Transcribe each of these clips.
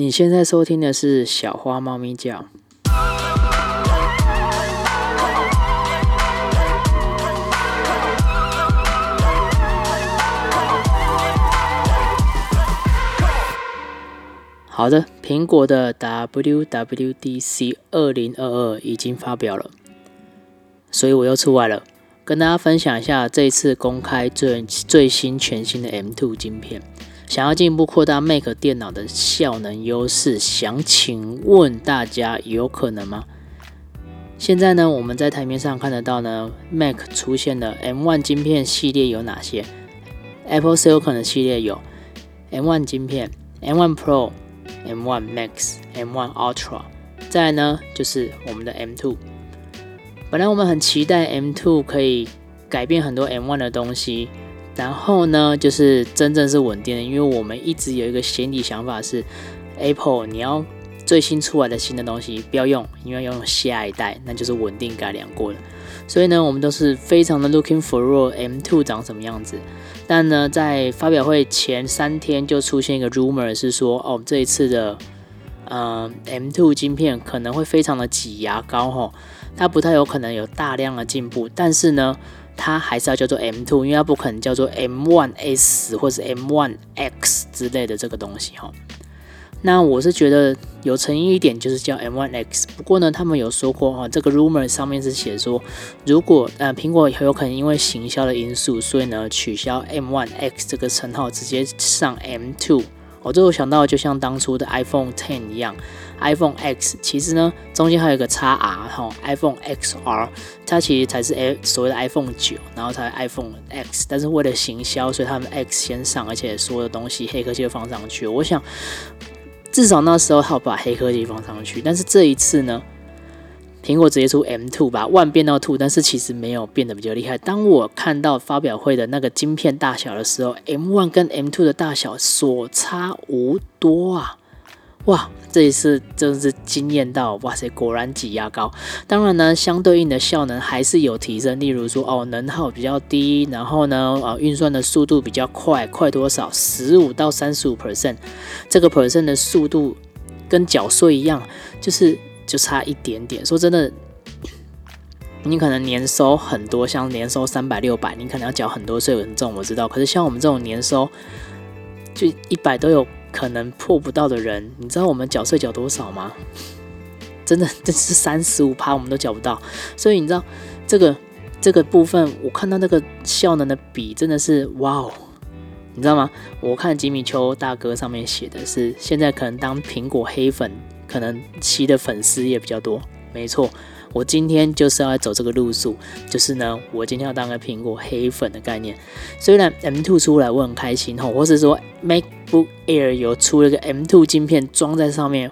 你现在收听的是小花猫咪叫。好的，苹果的 WWDC 二零二二已经发表了，所以我又出来了，跟大家分享一下这一次公开最最新全新的 M2 晶片。想要进一步扩大 Mac 电脑的效能优势，想请问大家有可能吗？现在呢，我们在台面上看得到呢，Mac 出现了 M1 晶片系列有哪些？Apple Silicon 的系列有 M1 晶片、M1 Pro、M1 Max、M1 Ultra，再来呢就是我们的 M2。本来我们很期待 M2 可以改变很多 M1 的东西。然后呢，就是真正是稳定的，因为我们一直有一个心理想法是，Apple 你要最新出来的新的东西不要用，因为要用下一代，那就是稳定改良过的。所以呢，我们都是非常的 looking for M2 长什么样子。但呢，在发表会前三天就出现一个 rumor 是说，哦，这一次的呃 M2 晶片可能会非常的挤牙膏吼，它不太有可能有大量的进步，但是呢。它还是要叫做 M2，因为它不可能叫做 M1S 或者 M1X 之类的这个东西哈。那我是觉得有诚意一点，就是叫 M1X。不过呢，他们有说过哈，这个 rumor 上面是写说，如果呃苹果很有可能因为行销的因素，所以呢取消 M1X 这个称号，直接上 M2。我最后想到，就像当初的 iPhone Ten 一样，iPhone X 其实呢，中间还有个 x R 哈，iPhone XR，它其实才是 A 所谓的 iPhone 九，然后才 iPhone X，但是为了行销，所以他们 X 先上，而且所有的东西黑科技都放上去。我想，至少那时候他把黑科技放上去，但是这一次呢？苹果直接出 M2，把 One 变到 Two，但是其实没有变得比较厉害。当我看到发表会的那个晶片大小的时候，M1 跟 M2 的大小所差无多啊！哇，这一次真是惊艳到，哇塞，果然挤牙膏。当然呢，相对应的效能还是有提升，例如说哦，能耗比较低，然后呢，啊，运算的速度比较快，快多少？十五到三十五 percent，这个 percent 的速度跟缴税一样，就是。就差一点点。说真的，你可能年收很多，像年收三百六百，你可能要缴很多税，很重，我知道。可是像我们这种年收就一百都有可能破不到的人，你知道我们缴税缴多少吗？真的，这是三十五趴，我们都缴不到。所以你知道这个这个部分，我看到那个效能的比真的是哇哦，你知道吗？我看吉米丘大哥上面写的是，现在可能当苹果黑粉。可能七的粉丝也比较多，没错，我今天就是要走这个路数，就是呢，我今天要当个苹果黑粉的概念。虽然 M2 出来我很开心吼，或是说 MacBook Air 有出了个 M2 镜片装在上面，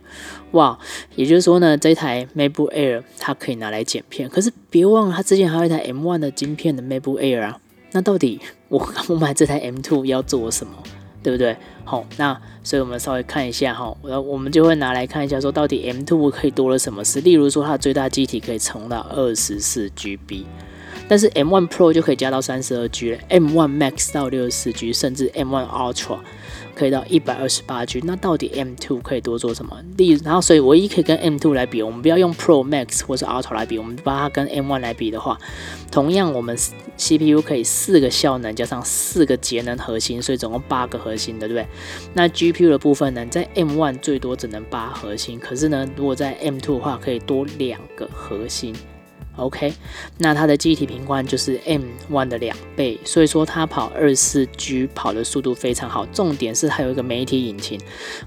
哇，也就是说呢，这台 MacBook Air 它可以拿来剪片。可是别忘了，它之前还有一台 M1 的晶片的 MacBook Air 啊，那到底我 我买这台 M2 要做什么？对不对？好，那所以我们稍微看一下哈，我我们就会拿来看一下，说到底 M2 可以多了什么事？例如说它最大机体可以重到二十四 GB，但是 M1 Pro 就可以加到三十二 G 了，M1 Max 到六十四 G，甚至 M1 Ultra。可以到一百二十八 G，那到底 M2 可以多做什么？例如，然后所以唯一可以跟 M2 来比，我们不要用 Pro Max 或者 Ultra 来比，我们把它跟 M1 来比的话，同样我们 CPU 可以四个效能加上四个节能核心，所以总共八个核心的，对不对？那 GPU 的部分呢，在 M1 最多只能八核心，可是呢，如果在 M2 的话，可以多两个核心。OK，那它的机体频宽就是 M1 的两倍，所以说它跑二四 G 跑的速度非常好。重点是它有一个媒体引擎，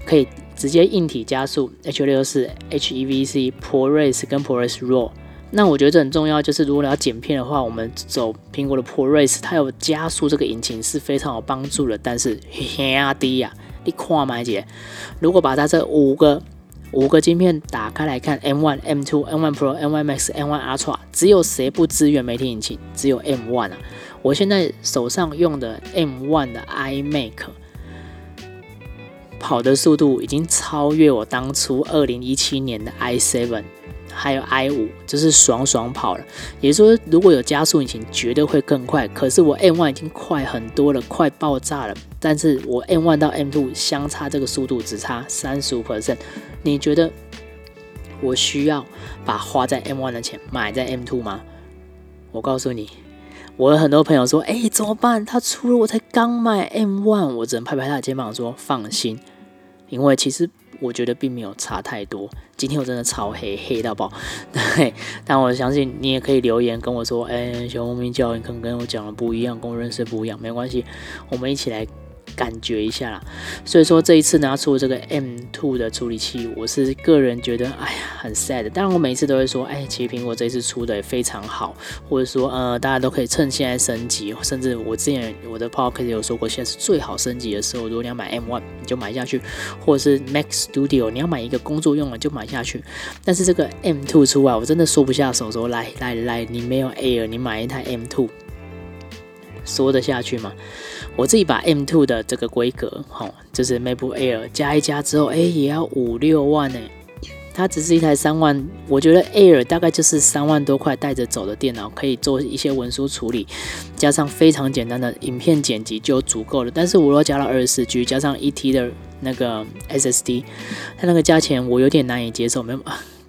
可以直接硬体加速 H64、HEVC、ProRes 跟 ProRes RAW。那我觉得这很重要，就是如果你要剪片的话，我们走苹果的 ProRes，它有加速这个引擎是非常有帮助的。但是兄弟呀，你看买姐，如果把它这五个。五个晶片打开来看，M1、M2、M1 Pro、M1 Max、M1 Ultra，只有谁不支援媒体引擎？只有 M1 啊！我现在手上用的 M1 的 iMac 跑的速度已经超越我当初2017年的 i7。还有 i 五，就是爽爽跑了。也就是说，如果有加速引擎，绝对会更快。可是我 M one 已经快很多了，快爆炸了。但是我 M one 到 M two 相差这个速度只差三十五 percent，你觉得我需要把花在 M one 的钱买在 M two 吗？我告诉你，我有很多朋友说，哎，怎么办？他出了，我才刚买 M one，我只能拍拍他的肩膀说，放心，因为其实。我觉得并没有差太多。今天我真的超黑，黑到爆。对，但我相信你也可以留言跟我说，哎，小红明教，你可能跟我讲的不一样，跟我认识不一样，没关系，我们一起来。感觉一下啦，所以说这一次拿出这个 M2 的处理器，我是个人觉得，哎呀，很 sad。当然我每次都会说，哎，其实苹果这一次出的也非常好，或者说，呃，大家都可以趁现在升级，甚至我之前我的 podcast 有说过，现在是最好升级的时候。如果你要买 M1，你就买下去，或者是 Mac Studio，你要买一个工作用的就买下去。但是这个 M2 出来，我真的说不下手，说来来来，你没有 Air，你买一台 M2，说得下去吗？我自己把 M2 的这个规格，哈，就是 MacBook Air 加一加之后，哎，也要五六万呢。它只是一台三万，我觉得 Air 大概就是三万多块带着走的电脑，可以做一些文书处理，加上非常简单的影片剪辑就足够了。但是我若加了二十四 G，加上一 T 的那个 SSD，它那个价钱我有点难以接受，没有。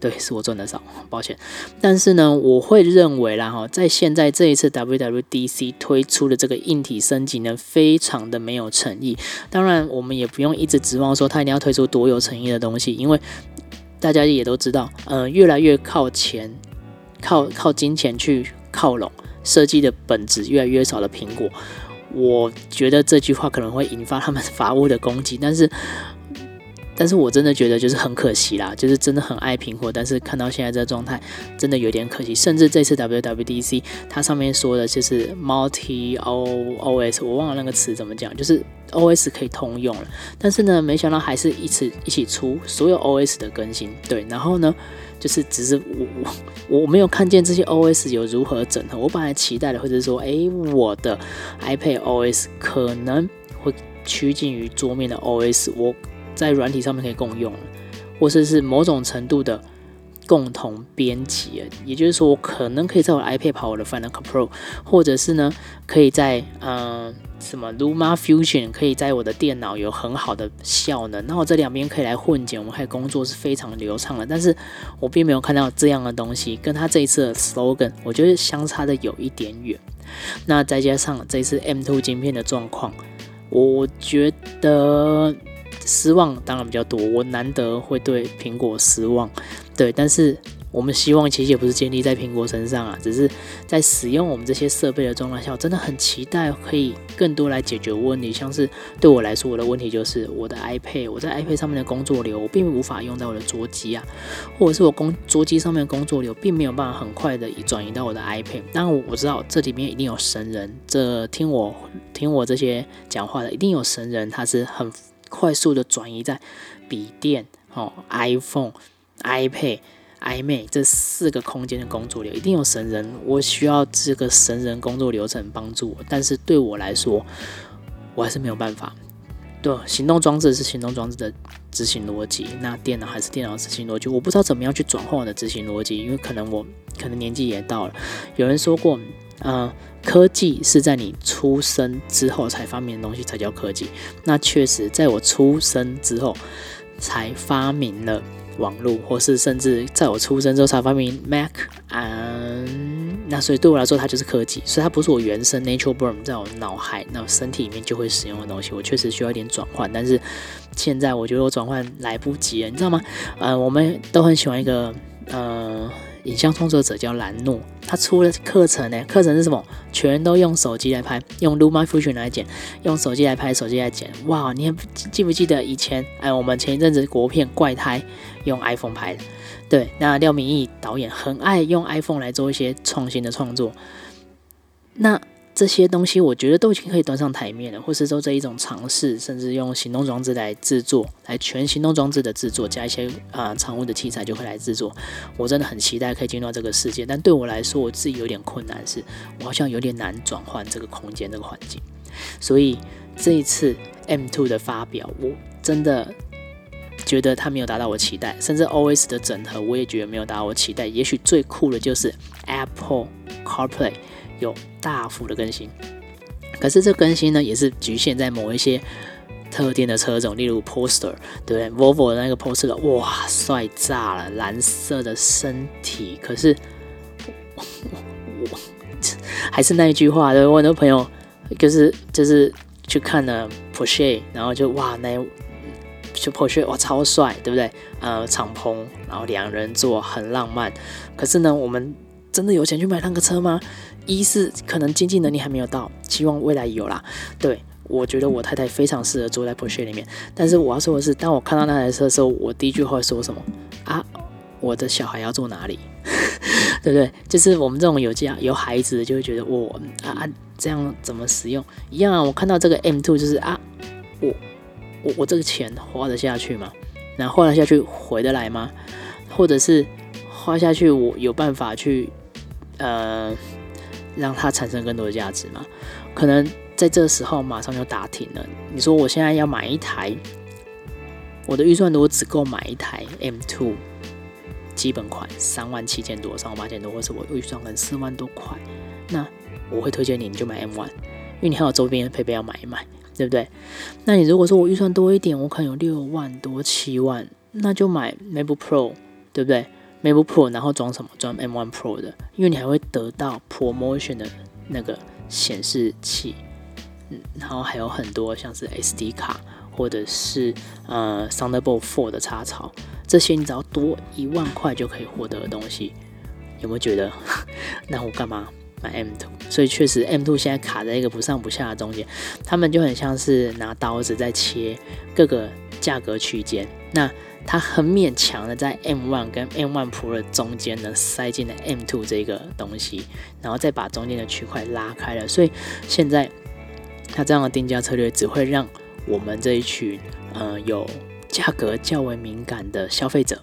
对，是我赚的少，抱歉。但是呢，我会认为啦哈，在现在这一次 WWDC 推出的这个硬体升级呢，非常的没有诚意。当然，我们也不用一直指望说它一定要推出多有诚意的东西，因为大家也都知道，呃，越来越靠钱、靠靠金钱去靠拢设计的本质越来越少的苹果，我觉得这句话可能会引发他们 法务的攻击，但是。但是我真的觉得就是很可惜啦，就是真的很爱苹果，但是看到现在这个状态，真的有点可惜。甚至这次 WWDC 它上面说的就是 Multi O OS，我忘了那个词怎么讲，就是 OS 可以通用了。但是呢，没想到还是一起一起出所有 OS 的更新，对。然后呢，就是只是我我我没有看见这些 OS 有如何整合。我本来期待的，或者说，诶，我的 iPad OS 可能会趋近于桌面的 OS，我。在软体上面可以共用，或者是某种程度的共同编辑，也就是说，我可能可以在我的 iPad 跑我的 Final Cut Pro，或者是呢，可以在嗯什么 Luma Fusion 可以在我的电脑有很好的效能，那我这两边可以来混剪，我们可以工作是非常流畅的。但是我并没有看到这样的东西，跟他这一次的 slogan，我觉得相差的有一点远。那再加上这次 M2 晶片的状况，我觉得。失望当然比较多，我难得会对苹果失望，对，但是我们希望其实也不是建立在苹果身上啊，只是在使用我们这些设备的状态下，我真的很期待可以更多来解决问题，像是对我来说，我的问题就是我的 iPad，我在 iPad 上面的工作流，我并无法用到我的桌机啊，或者是我工桌机上面的工作流，并没有办法很快的转移到我的 iPad。当然我知道这里面一定有神人，这听我听我这些讲话的，一定有神人，他是很。快速的转移在笔电、哦 iPhone、iPad、iMac 这四个空间的工作流，一定有神人。我需要这个神人工作流程帮助我，但是对我来说，我还是没有办法。对，行动装置是行动装置的执行逻辑，那电脑还是电脑执行逻辑。我不知道怎么样去转换我的执行逻辑，因为可能我可能年纪也到了。有人说过。呃，科技是在你出生之后才发明的东西才叫科技。那确实，在我出生之后才发明了网络，或是甚至在我出生之后才发明 Mac。嗯，那所以对我来说，它就是科技。所以它不是我原生 natural born 在我脑海、那身体里面就会使用的东西。我确实需要一点转换，但是现在我觉得我转换来不及了，你知道吗？呃，我们都很喜欢一个呃。影像创作者叫兰诺，他出了课程呢。课程是什么？全都用手机来拍，用 Luma Fusion 来剪，用手机来拍，手机来剪。哇，你还记不记得以前？哎，我们前一阵子国片《怪胎》用 iPhone 拍的。对，那廖明义导演很爱用 iPhone 来做一些创新的创作。那。这些东西我觉得都已经可以端上台面了，或是说这一种尝试，甚至用行动装置来制作，来全行动装置的制作，加一些啊常务的器材就会来制作。我真的很期待可以进入到这个世界，但对我来说，我自己有点困难，是我好像有点难转换这个空间、这个环境。所以这一次 M2 的发表，我真的。觉得它没有达到我期待，甚至 OS 的整合我也觉得没有达到我期待。也许最酷的就是 Apple CarPlay 有大幅的更新，可是这更新呢，也是局限在某一些特定的车种，例如 Poster，对不对？Volvo 的那个 Poster，哇，帅炸了，蓝色的身体。可是我还是那一句话，对我很多朋友就是就是去看了 Porsche，然后就哇那。就 Porsche 哇超帅，对不对？呃，敞篷，然后两人座很浪漫。可是呢，我们真的有钱去买那个车吗？一是可能经济能力还没有到，希望未来有啦。对我觉得我太太非常适合坐在 Porsche 里面。但是我要说的是，当我看到那台车的时候，我第一句话说什么啊？我的小孩要坐哪里？对不对？就是我们这种有家有孩子的，就会觉得我啊啊这样怎么使用一样啊？我看到这个 M2 就是啊我。我我这个钱花得下去吗？那花得下去回得来吗？或者是花下去我有办法去呃让它产生更多的价值嘛？可能在这时候马上就打停了。你说我现在要买一台，我的预算如果只够买一台 M2 基本款三万七千多、三万八千多，或是我预算可能四万多块，那我会推荐你你就买 M1，因为你还有周边配备要买一买。对不对？那你如果说我预算多一点，我可能有六万多、七万，那就买 MacBook Pro，对不对？MacBook Pro，然后装什么？装 M1 Pro 的，因为你还会得到 Promotion 的那个显示器，嗯，然后还有很多像是 SD 卡或者是呃 Thunderbolt 4的插槽，这些你只要多一万块就可以获得的东西，有没有觉得？那我干嘛？买 M2，所以确实 M2 现在卡在一个不上不下的中间，他们就很像是拿刀子在切各个价格区间。那它很勉强的在 M1 跟 M1 Pro 的中间呢塞进了 M Two 这个东西，然后再把中间的区块拉开了。所以现在它这样的定价策略只会让我们这一群呃有价格较为敏感的消费者。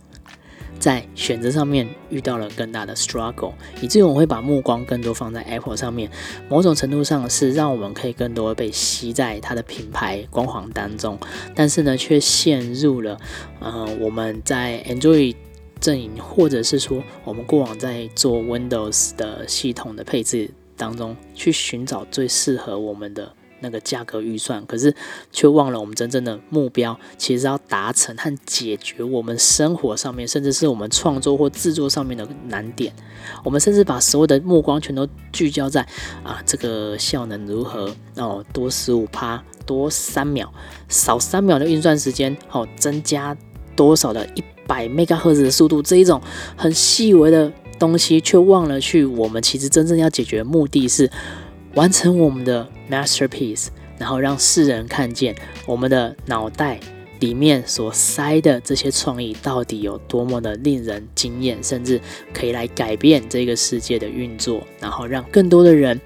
在选择上面遇到了更大的 struggle，以至于我会把目光更多放在 Apple 上面。某种程度上是让我们可以更多被吸在它的品牌光环当中，但是呢，却陷入了呃我们在 Android 阵营，或者是说我们过往在做 Windows 的系统的配置当中，去寻找最适合我们的。那个价格预算，可是却忘了我们真正的目标，其实要达成和解决我们生活上面，甚至是我们创作或制作上面的难点。我们甚至把所有的目光全都聚焦在啊，这个效能如何？哦，多十五趴，多三秒，少三秒的运算时间，哦，增加多少的一百 mega 赫兹的速度？这一种很细微的东西，却忘了去我们其实真正要解决的目的是。完成我们的 masterpiece，然后让世人看见我们的脑袋里面所塞的这些创意到底有多么的令人惊艳，甚至可以来改变这个世界的运作，然后让更多的人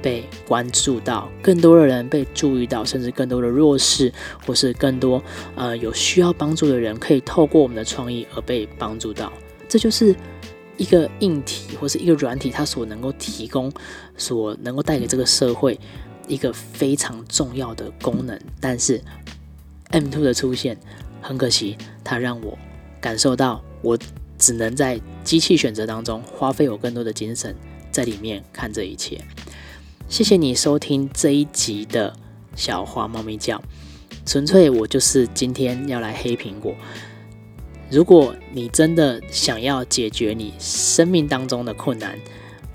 被关注到，更多的人被注意到，甚至更多的弱势或是更多呃有需要帮助的人可以透过我们的创意而被帮助到。这就是。一个硬体或是一个软体，它所能够提供、所能够带给这个社会一个非常重要的功能。但是 M2 的出现，很可惜，它让我感受到，我只能在机器选择当中花费我更多的精神在里面看这一切。谢谢你收听这一集的小花猫咪叫，纯粹我就是今天要来黑苹果。如果你真的想要解决你生命当中的困难，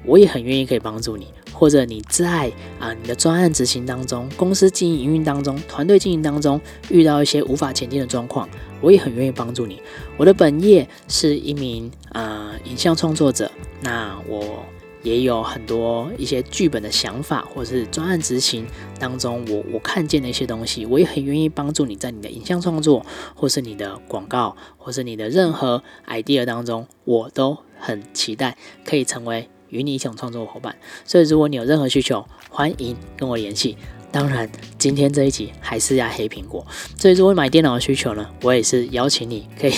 我也很愿意可以帮助你。或者你在啊你的专案执行当中、公司经营营运当中、团队经营当中遇到一些无法前进的状况，我也很愿意帮助你。我的本业是一名啊影像创作者，那我。也有很多一些剧本的想法，或者是专案执行当中，我我看见的一些东西，我也很愿意帮助你在你的影像创作，或是你的广告，或是你的任何 idea 当中，我都很期待可以成为与你一起创作的伙伴。所以，如果你有任何需求，欢迎跟我联系。当然，今天这一集还是要黑苹果。所以，如果买电脑的需求呢，我也是邀请你可以。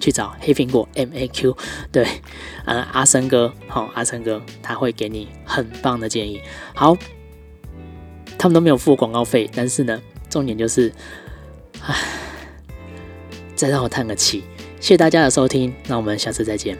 去找黑苹果 M A Q，对，啊，阿森哥，好，阿森哥他会给你很棒的建议。好，他们都没有付广告费，但是呢，重点就是，唉，再让我叹个气。谢谢大家的收听，那我们下次再见。